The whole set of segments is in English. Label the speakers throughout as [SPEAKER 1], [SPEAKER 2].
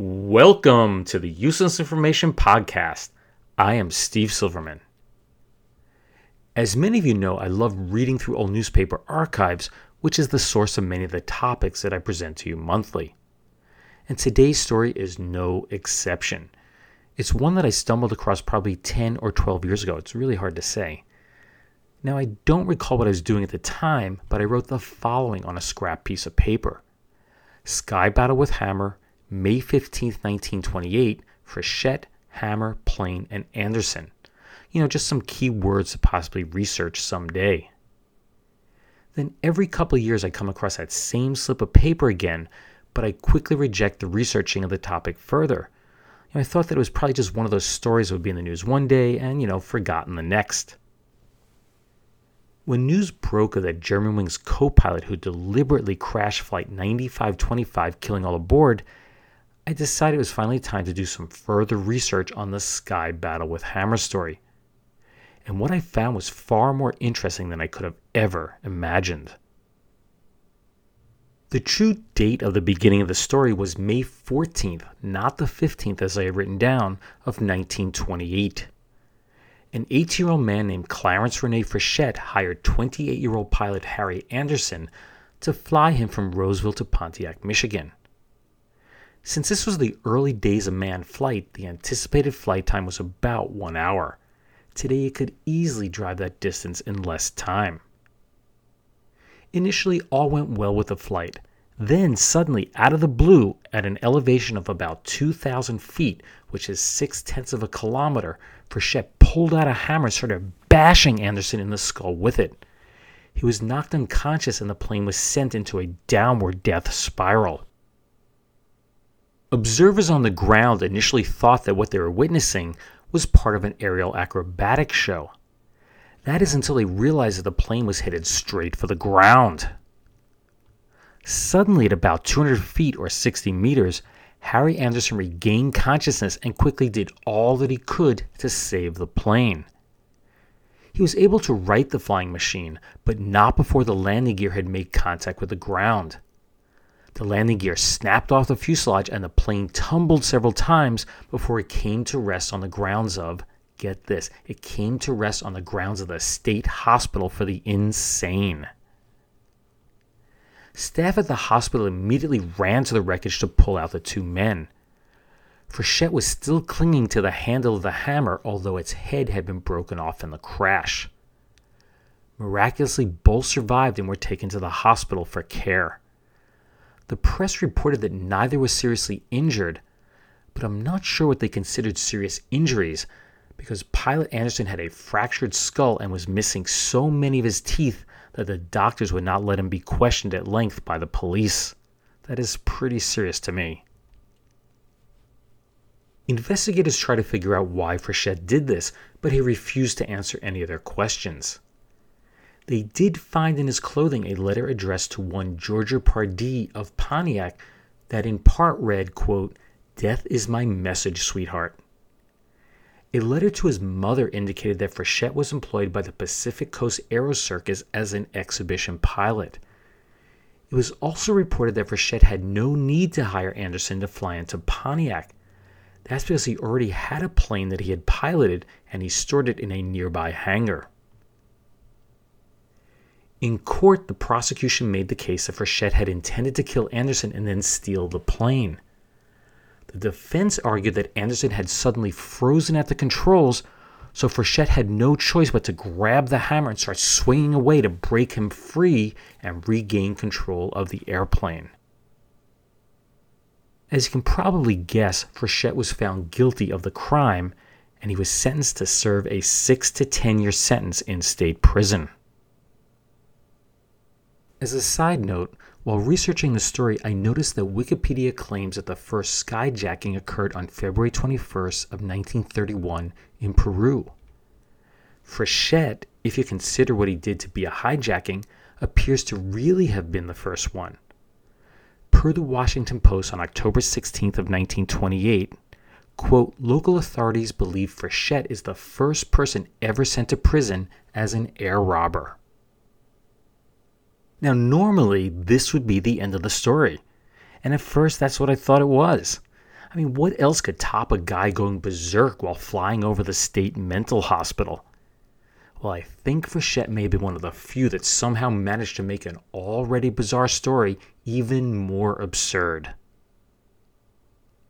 [SPEAKER 1] Welcome to the Useless Information Podcast. I am Steve Silverman. As many of you know, I love reading through old newspaper archives, which is the source of many of the topics that I present to you monthly. And today's story is no exception. It's one that I stumbled across probably 10 or 12 years ago. It's really hard to say. Now, I don't recall what I was doing at the time, but I wrote the following on a scrap piece of paper Sky Battle with Hammer May 15, 1928, Frechette, Hammer, Plane, and Anderson. You know, just some key words to possibly research someday. Then every couple of years I come across that same slip of paper again, but I quickly reject the researching of the topic further. You know, I thought that it was probably just one of those stories that would be in the news one day and, you know, forgotten the next. When news broke of that Germanwings co pilot who deliberately crashed Flight 9525, killing all aboard, I decided it was finally time to do some further research on the Sky Battle with Hammer story. And what I found was far more interesting than I could have ever imagined. The true date of the beginning of the story was May 14th, not the 15th as I had written down, of 1928. An 18 year old man named Clarence Rene Frechette hired 28 year old pilot Harry Anderson to fly him from Roseville to Pontiac, Michigan. Since this was the early days of manned flight, the anticipated flight time was about one hour. Today, it could easily drive that distance in less time. Initially, all went well with the flight. Then, suddenly, out of the blue, at an elevation of about 2,000 feet, which is six tenths of a kilometer, Frechette pulled out a hammer and started bashing Anderson in the skull with it. He was knocked unconscious and the plane was sent into a downward death spiral. Observers on the ground initially thought that what they were witnessing was part of an aerial acrobatic show. That is until they realized that the plane was headed straight for the ground. Suddenly, at about 200 feet or 60 meters, Harry Anderson regained consciousness and quickly did all that he could to save the plane. He was able to right the flying machine, but not before the landing gear had made contact with the ground. The landing gear snapped off the fuselage and the plane tumbled several times before it came to rest on the grounds of, get this, it came to rest on the grounds of the State Hospital for the Insane. Staff at the hospital immediately ran to the wreckage to pull out the two men. Frechette was still clinging to the handle of the hammer, although its head had been broken off in the crash. Miraculously, both survived and were taken to the hospital for care. The press reported that neither was seriously injured, but I'm not sure what they considered serious injuries because Pilot Anderson had a fractured skull and was missing so many of his teeth that the doctors would not let him be questioned at length by the police. That is pretty serious to me. Investigators tried to figure out why Frechette did this, but he refused to answer any of their questions. They did find in his clothing a letter addressed to one Georgia Pardee of Pontiac that in part read, quote, Death is my message, sweetheart. A letter to his mother indicated that Frechette was employed by the Pacific Coast Aero Circus as an exhibition pilot. It was also reported that Frechette had no need to hire Anderson to fly into Pontiac. That's because he already had a plane that he had piloted and he stored it in a nearby hangar. In court, the prosecution made the case that Frechette had intended to kill Anderson and then steal the plane. The defense argued that Anderson had suddenly frozen at the controls, so Frechette had no choice but to grab the hammer and start swinging away to break him free and regain control of the airplane. As you can probably guess, Frechette was found guilty of the crime and he was sentenced to serve a 6 to 10 year sentence in state prison. As a side note, while researching the story, I noticed that Wikipedia claims that the first skyjacking occurred on February 21st of 1931 in Peru. Frechette, if you consider what he did to be a hijacking, appears to really have been the first one. Per the Washington Post on October 16th of 1928, quote, local authorities believe Frechette is the first person ever sent to prison as an air robber. Now, normally, this would be the end of the story. And at first, that's what I thought it was. I mean, what else could top a guy going berserk while flying over the state mental hospital? Well, I think Frechette may be one of the few that somehow managed to make an already bizarre story even more absurd.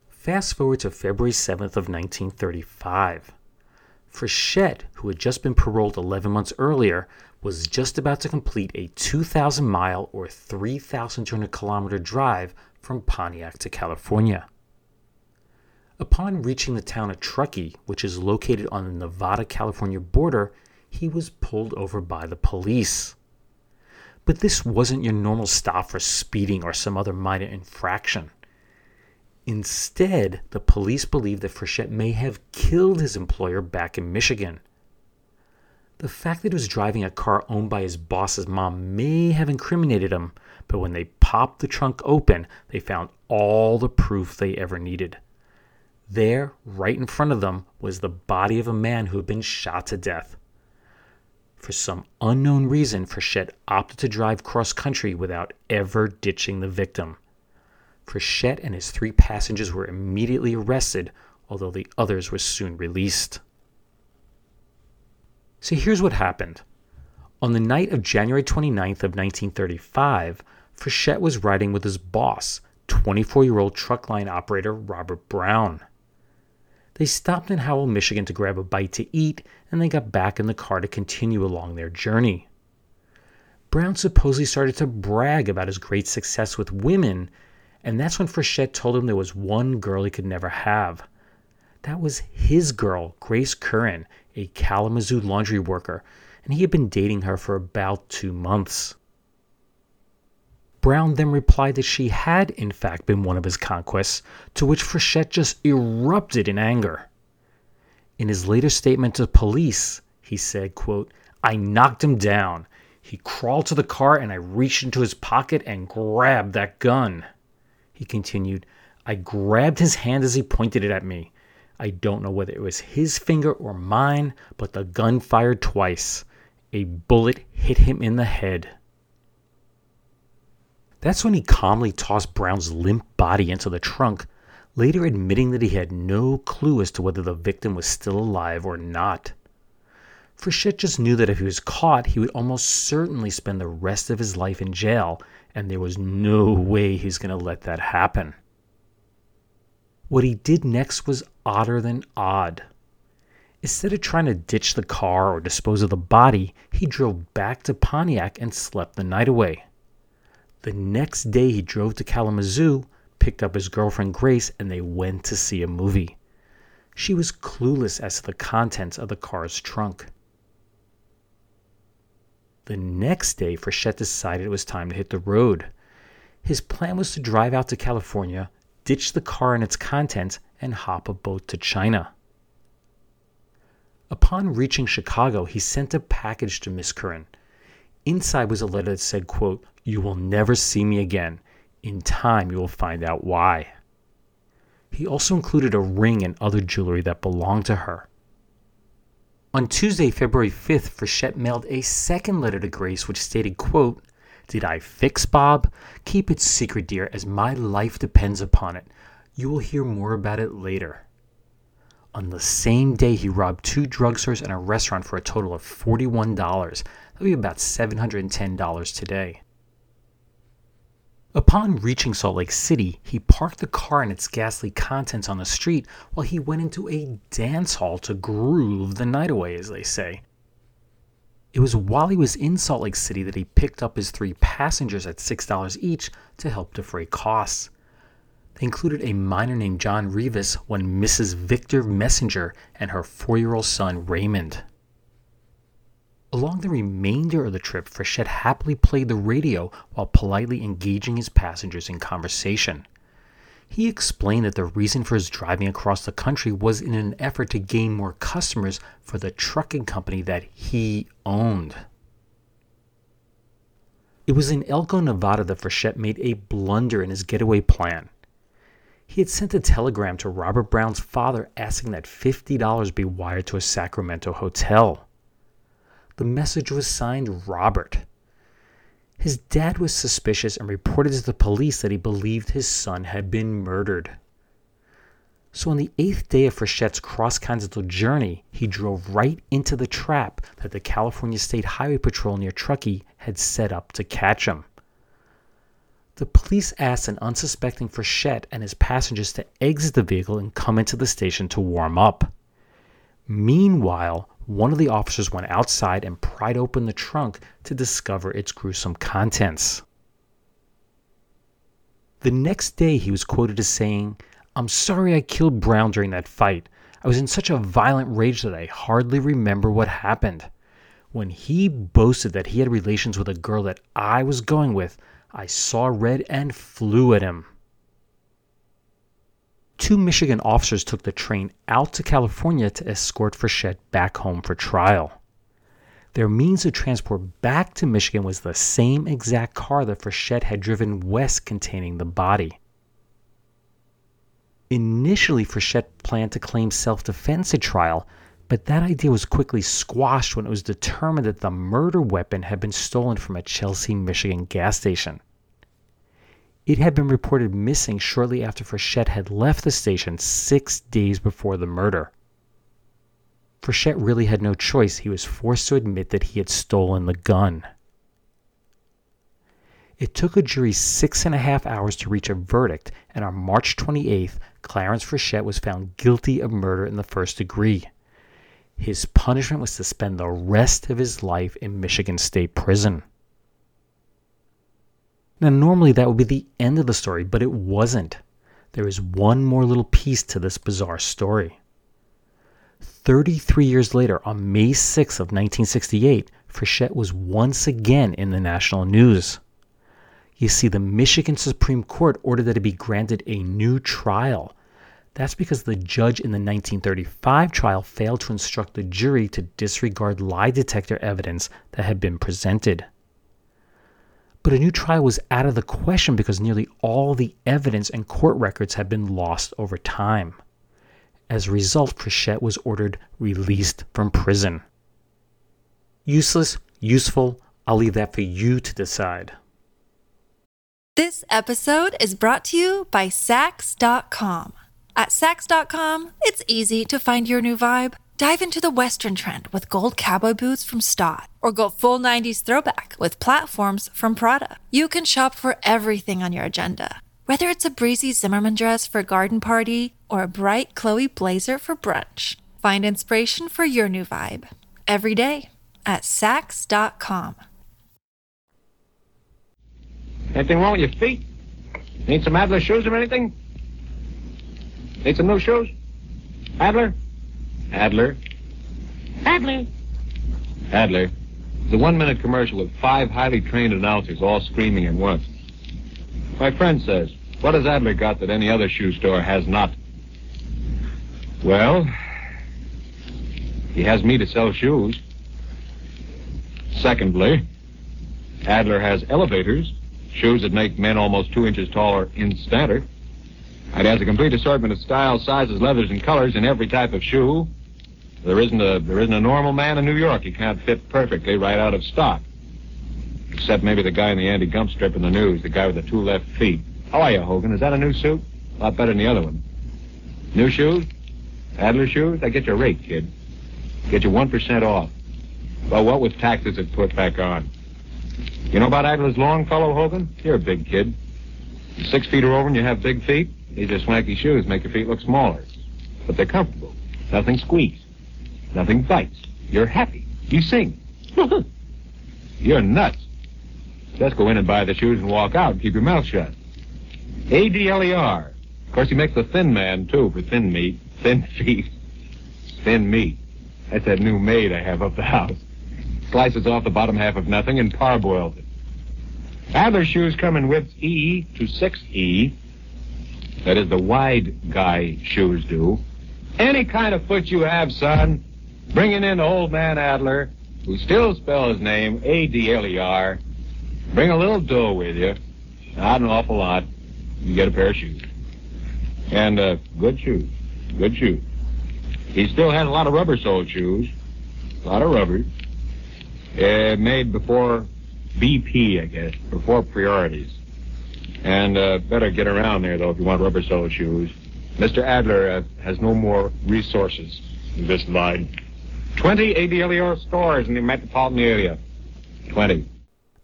[SPEAKER 1] Fast forward to February 7th of 1935. Frechette, who had just been paroled 11 months earlier, was just about to complete a 2,000 mile or 3,200 kilometer drive from Pontiac to California. Upon reaching the town of Truckee, which is located on the Nevada California border, he was pulled over by the police. But this wasn't your normal stop for speeding or some other minor infraction. Instead, the police believed that Frechette may have killed his employer back in Michigan. The fact that he was driving a car owned by his boss's mom may have incriminated him, but when they popped the trunk open, they found all the proof they ever needed. There, right in front of them, was the body of a man who had been shot to death. For some unknown reason, Frechette opted to drive cross country without ever ditching the victim. Frechette and his three passengers were immediately arrested, although the others were soon released. So here's what happened. On the night of January 29th of 1935, Frechette was riding with his boss, 24-year-old truck line operator Robert Brown. They stopped in Howell, Michigan to grab a bite to eat, and they got back in the car to continue along their journey. Brown supposedly started to brag about his great success with women, and that's when Frechette told him there was one girl he could never have. That was his girl, Grace Curran, a Kalamazoo laundry worker, and he had been dating her for about two months. Brown then replied that she had, in fact, been one of his conquests, to which Frechette just erupted in anger. In his later statement to police, he said, quote, I knocked him down. He crawled to the car and I reached into his pocket and grabbed that gun. He continued, I grabbed his hand as he pointed it at me. I don't know whether it was his finger or mine, but the gun fired twice. A bullet hit him in the head. That's when he calmly tossed Brown's limp body into the trunk, later admitting that he had no clue as to whether the victim was still alive or not. Frechette just knew that if he was caught, he would almost certainly spend the rest of his life in jail, and there was no way he's going to let that happen. What he did next was odder than odd. Instead of trying to ditch the car or dispose of the body, he drove back to Pontiac and slept the night away. The next day, he drove to Kalamazoo, picked up his girlfriend Grace, and they went to see a movie. She was clueless as to the contents of the car's trunk. The next day, Frechette decided it was time to hit the road. His plan was to drive out to California, ditch the car and its contents, and hop a boat to China. Upon reaching Chicago, he sent a package to Miss Curran. Inside was a letter that said, quote, You will never see me again. In time, you will find out why. He also included a ring and other jewelry that belonged to her. On Tuesday, February 5th, Frechette mailed a second letter to Grace which stated, quote, did I fix Bob? Keep it secret, dear, as my life depends upon it. You will hear more about it later. On the same day, he robbed two drugstores and a restaurant for a total of $41. That would be about $710 today. Upon reaching Salt Lake City, he parked the car and its ghastly contents on the street while he went into a dance hall to groove the night away, as they say. It was while he was in Salt Lake City that he picked up his three passengers at $6 each to help defray costs. They included a minor named John Rivas, one Mrs. Victor Messenger, and her four year old son Raymond. Along the remainder of the trip, Frechette happily played the radio while politely engaging his passengers in conversation. He explained that the reason for his driving across the country was in an effort to gain more customers for the trucking company that he owned. It was in Elko, Nevada that Frechette made a blunder in his getaway plan. He had sent a telegram to Robert Brown's father asking that $50 be wired to a Sacramento hotel. The message was signed Robert. His dad was suspicious and reported to the police that he believed his son had been murdered. So on the eighth day of Frechette's cross continental journey, he drove right into the trap that the California State Highway Patrol near Truckee had set up to catch him. The police asked an unsuspecting Frechette and his passengers to exit the vehicle and come into the station to warm up. Meanwhile, one of the officers went outside and pried open the trunk to discover its gruesome contents. The next day, he was quoted as saying, I'm sorry I killed Brown during that fight. I was in such a violent rage that I hardly remember what happened. When he boasted that he had relations with a girl that I was going with, I saw red and flew at him two Michigan officers took the train out to California to escort Frechette back home for trial. Their means of transport back to Michigan was the same exact car that Frechette had driven west containing the body. Initially, Frechette planned to claim self defense at trial, but that idea was quickly squashed when it was determined that the murder weapon had been stolen from a Chelsea, Michigan gas station. It had been reported missing shortly after Frechette had left the station six days before the murder. Frechette really had no choice. He was forced to admit that he had stolen the gun. It took a jury six and a half hours to reach a verdict, and on March 28th, Clarence Frechette was found guilty of murder in the first degree. His punishment was to spend the rest of his life in Michigan State Prison. Now, normally that would be the end of the story, but it wasn't. There is one more little piece to this bizarre story. 33 years later, on May 6 of 1968, Frechette was once again in the national news. You see, the Michigan Supreme Court ordered that it be granted a new trial. That's because the judge in the 1935 trial failed to instruct the jury to disregard lie detector evidence that had been presented. But a new trial was out of the question because nearly all the evidence and court records had been lost over time. As a result, Frechette was ordered released from prison. Useless, useful, I'll leave that for you to decide.
[SPEAKER 2] This episode is brought to you by Saks.com. At Saks.com, it's easy to find your new vibe. Dive into the Western trend with gold cowboy boots from Staud, or go full 90s throwback with platforms from Prada. You can shop for everything on your agenda, whether it's a breezy Zimmermann dress for a garden party or a bright Chloe blazer for brunch. Find inspiration for your new vibe every day at Saks.com.
[SPEAKER 3] Anything wrong with your feet? Need some Adler shoes or anything? Need some new shoes? Adler? Adler? Adler? Adler. It's a one minute commercial with five highly trained announcers all screaming at once. My friend says, What has Adler got that any other shoe store has not? Well, he has me to sell shoes. Secondly, Adler has elevators, shoes that make men almost two inches taller in standard. It has a complete assortment of styles, sizes, leathers, and colors in every type of shoe. There isn't a there isn't a normal man in New York he can't fit perfectly right out of stock. Except maybe the guy in the Andy Gump strip in the news, the guy with the two left feet. How are you, Hogan? Is that a new suit? A lot better than the other one. New shoes? Adler shoes? I get your rate, kid. Get you 1% off. Well, what with taxes it put back on? You know about Adler's Longfellow, Hogan? You're a big kid. Six feet or over and you have big feet. These are swanky shoes make your feet look smaller. But they're comfortable. Nothing squeaks. Nothing bites. You're happy. You sing. Uh-huh. You're nuts. Just go in and buy the shoes and walk out and keep your mouth shut. A-D-L-E-R. Of course, he makes the thin man, too, for thin meat. Thin feet. Thin meat. That's that new maid I have up the house. Slices off the bottom half of nothing and parboils it. Adler shoes come in widths E to 6E. That is, the wide guy shoes do. Any kind of foot you have, son, bringing in old man Adler, who still spells his name A-D-L-E-R. Bring a little dough with you. Not an awful lot. You get a pair of shoes. And, uh, good shoes. Good shoes. He still has a lot of rubber-soled shoes. A lot of rubber. Uh, made before BP, I guess, before priorities. And uh, better get around there, though, if you want rubber-soled shoes. Mr. Adler uh, has no more resources in this line. 20 ADLER stores in the metropolitan area. 20.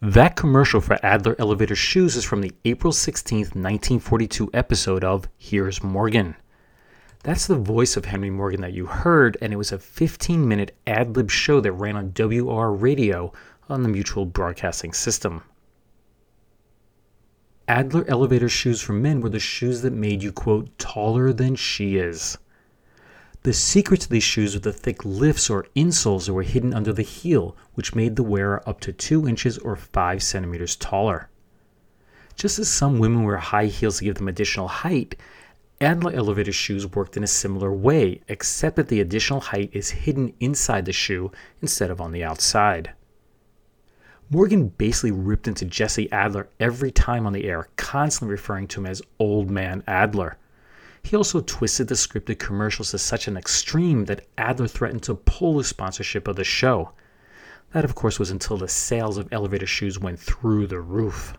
[SPEAKER 1] That commercial for Adler Elevator Shoes is from the April 16, 1942 episode of Here's Morgan. That's the voice of Henry Morgan that you heard, and it was a 15 minute ad lib show that ran on WOR radio on the Mutual Broadcasting System. Adler elevator shoes for men were the shoes that made you, quote, taller than she is. The secret to these shoes were the thick lifts or insoles that were hidden under the heel, which made the wearer up to 2 inches or 5 centimeters taller. Just as some women wear high heels to give them additional height, Adler elevator shoes worked in a similar way, except that the additional height is hidden inside the shoe instead of on the outside. Morgan basically ripped into Jesse Adler every time on the air, constantly referring to him as Old Man Adler. He also twisted the scripted commercials to such an extreme that Adler threatened to pull the sponsorship of the show. That, of course, was until the sales of elevator shoes went through the roof.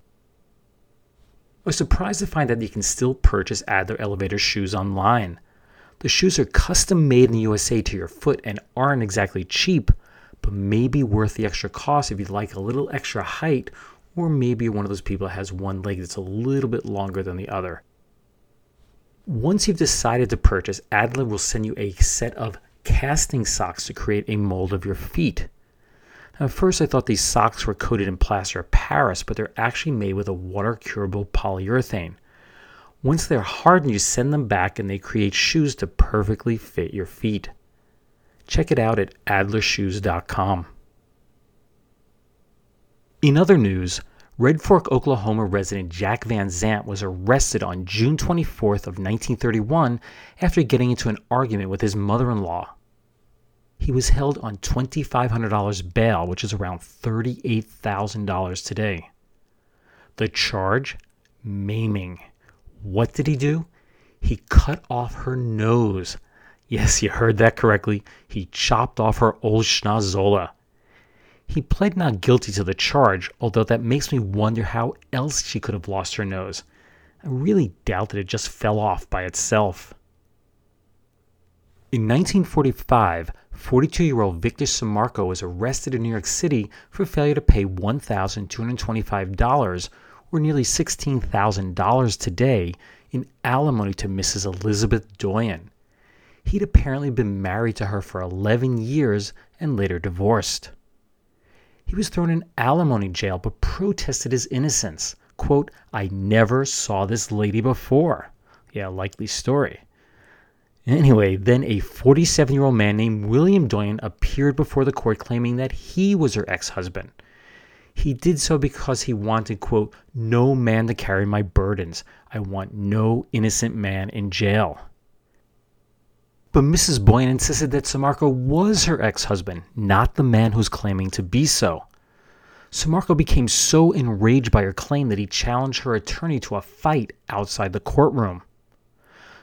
[SPEAKER 1] I was surprised to find that you can still purchase Adler elevator shoes online. The shoes are custom made in the USA to your foot and aren't exactly cheap, but may be worth the extra cost if you'd like a little extra height, or maybe you're one of those people that has one leg that's a little bit longer than the other. Once you've decided to purchase, Adler will send you a set of casting socks to create a mold of your feet. At first, I thought these socks were coated in plaster of Paris, but they're actually made with a water curable polyurethane. Once they're hardened, you send them back and they create shoes to perfectly fit your feet. Check it out at adlershoes.com. In other news, Red Fork, Oklahoma resident Jack Van Zant was arrested on June 24th of 1931 after getting into an argument with his mother-in-law. He was held on $2,500 bail, which is around $38,000 today. The charge? Maiming. What did he do? He cut off her nose. Yes, you heard that correctly. He chopped off her old schnozola. He pled not guilty to the charge, although that makes me wonder how else she could have lost her nose. I really doubt that it just fell off by itself. In 1945, 42 year old Victor Samarco was arrested in New York City for failure to pay $1,225, or nearly $16,000 today, in alimony to Mrs. Elizabeth Doyen. He'd apparently been married to her for 11 years and later divorced. He was thrown in alimony jail but protested his innocence. Quote, I never saw this lady before. Yeah, likely story. Anyway, then a 47 year old man named William Doyen appeared before the court claiming that he was her ex husband. He did so because he wanted, quote, no man to carry my burdens. I want no innocent man in jail. But Mrs. Doyen insisted that Samarco was her ex husband, not the man who's claiming to be so. Samarco became so enraged by her claim that he challenged her attorney to a fight outside the courtroom.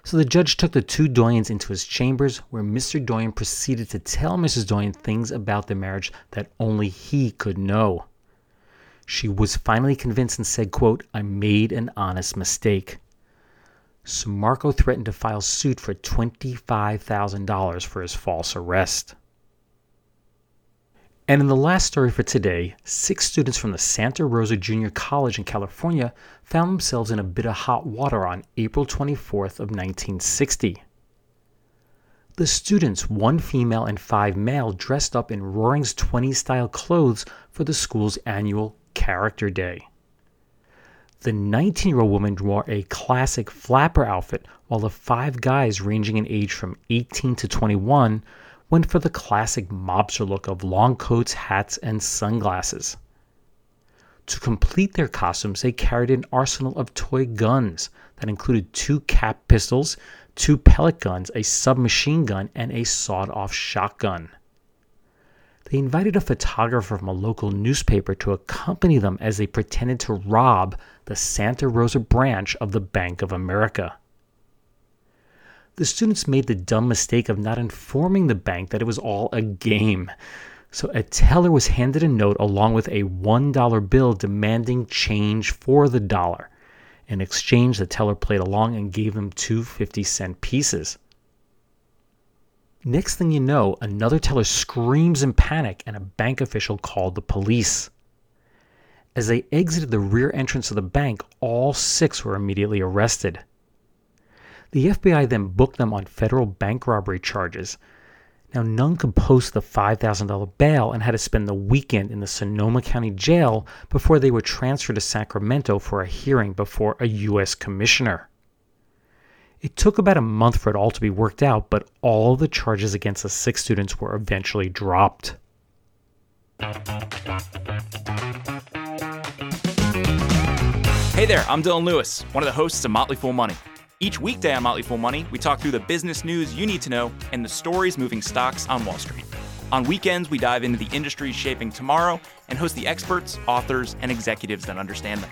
[SPEAKER 1] So the judge took the two Doyens into his chambers, where Mr. Doyen proceeded to tell Mrs. Doyen things about the marriage that only he could know. She was finally convinced and said, quote, I made an honest mistake. Sammarco threatened to file suit for $25,000 for his false arrest. And in the last story for today, six students from the Santa Rosa Junior College in California found themselves in a bit of hot water on April 24th of 1960. The students, one female and five male, dressed up in Roaring's 20s style clothes for the school's annual Character Day. The 19 year old woman wore a classic flapper outfit, while the five guys, ranging in age from 18 to 21, went for the classic mobster look of long coats, hats, and sunglasses. To complete their costumes, they carried an arsenal of toy guns that included two cap pistols, two pellet guns, a submachine gun, and a sawed off shotgun. They invited a photographer from a local newspaper to accompany them as they pretended to rob the Santa Rosa branch of the Bank of America the students made the dumb mistake of not informing the bank that it was all a game. So a teller was handed a note along with a $1 bill demanding change for the dollar. In exchange, the teller played along and gave them two 50 cent pieces. Next thing you know, another teller screams in panic and a bank official called the police. As they exited the rear entrance of the bank, all six were immediately arrested. The FBI then booked them on federal bank robbery charges. Now, none could post the $5,000 bail and had to spend the weekend in the Sonoma County Jail before they were transferred to Sacramento for a hearing before a U.S. commissioner. It took about a month for it all to be worked out, but all the charges against the six students were eventually dropped.
[SPEAKER 4] Hey there, I'm Dylan Lewis, one of the hosts of Motley Fool Money. Each weekday on Motley Fool Money, we talk through the business news you need to know and the stories moving stocks on Wall Street. On weekends, we dive into the industries shaping tomorrow and host the experts, authors, and executives that understand them.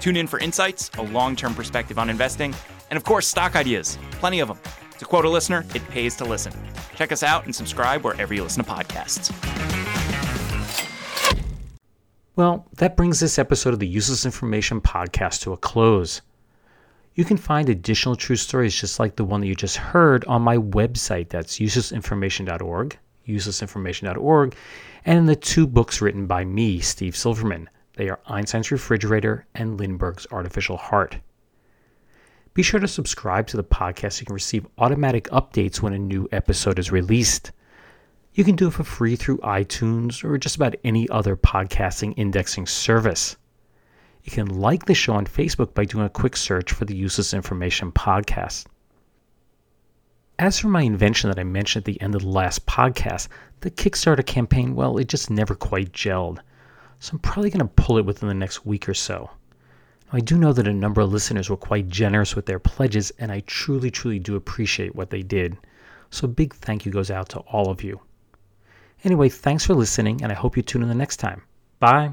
[SPEAKER 4] Tune in for insights, a long term perspective on investing, and of course, stock ideas. Plenty of them. To quote a listener, it pays to listen. Check us out and subscribe wherever you listen to podcasts.
[SPEAKER 1] Well, that brings this episode of the Useless Information Podcast to a close. You can find additional true stories just like the one that you just heard on my website. That's uselessinformation.org, uselessinformation.org, and in the two books written by me, Steve Silverman. They are Einstein's Refrigerator and Lindbergh's Artificial Heart. Be sure to subscribe to the podcast so you can receive automatic updates when a new episode is released. You can do it for free through iTunes or just about any other podcasting indexing service. You can like the show on Facebook by doing a quick search for the Useless Information Podcast. As for my invention that I mentioned at the end of the last podcast, the Kickstarter campaign, well, it just never quite gelled. So I'm probably going to pull it within the next week or so. I do know that a number of listeners were quite generous with their pledges, and I truly, truly do appreciate what they did. So a big thank you goes out to all of you. Anyway, thanks for listening, and I hope you tune in the next time. Bye.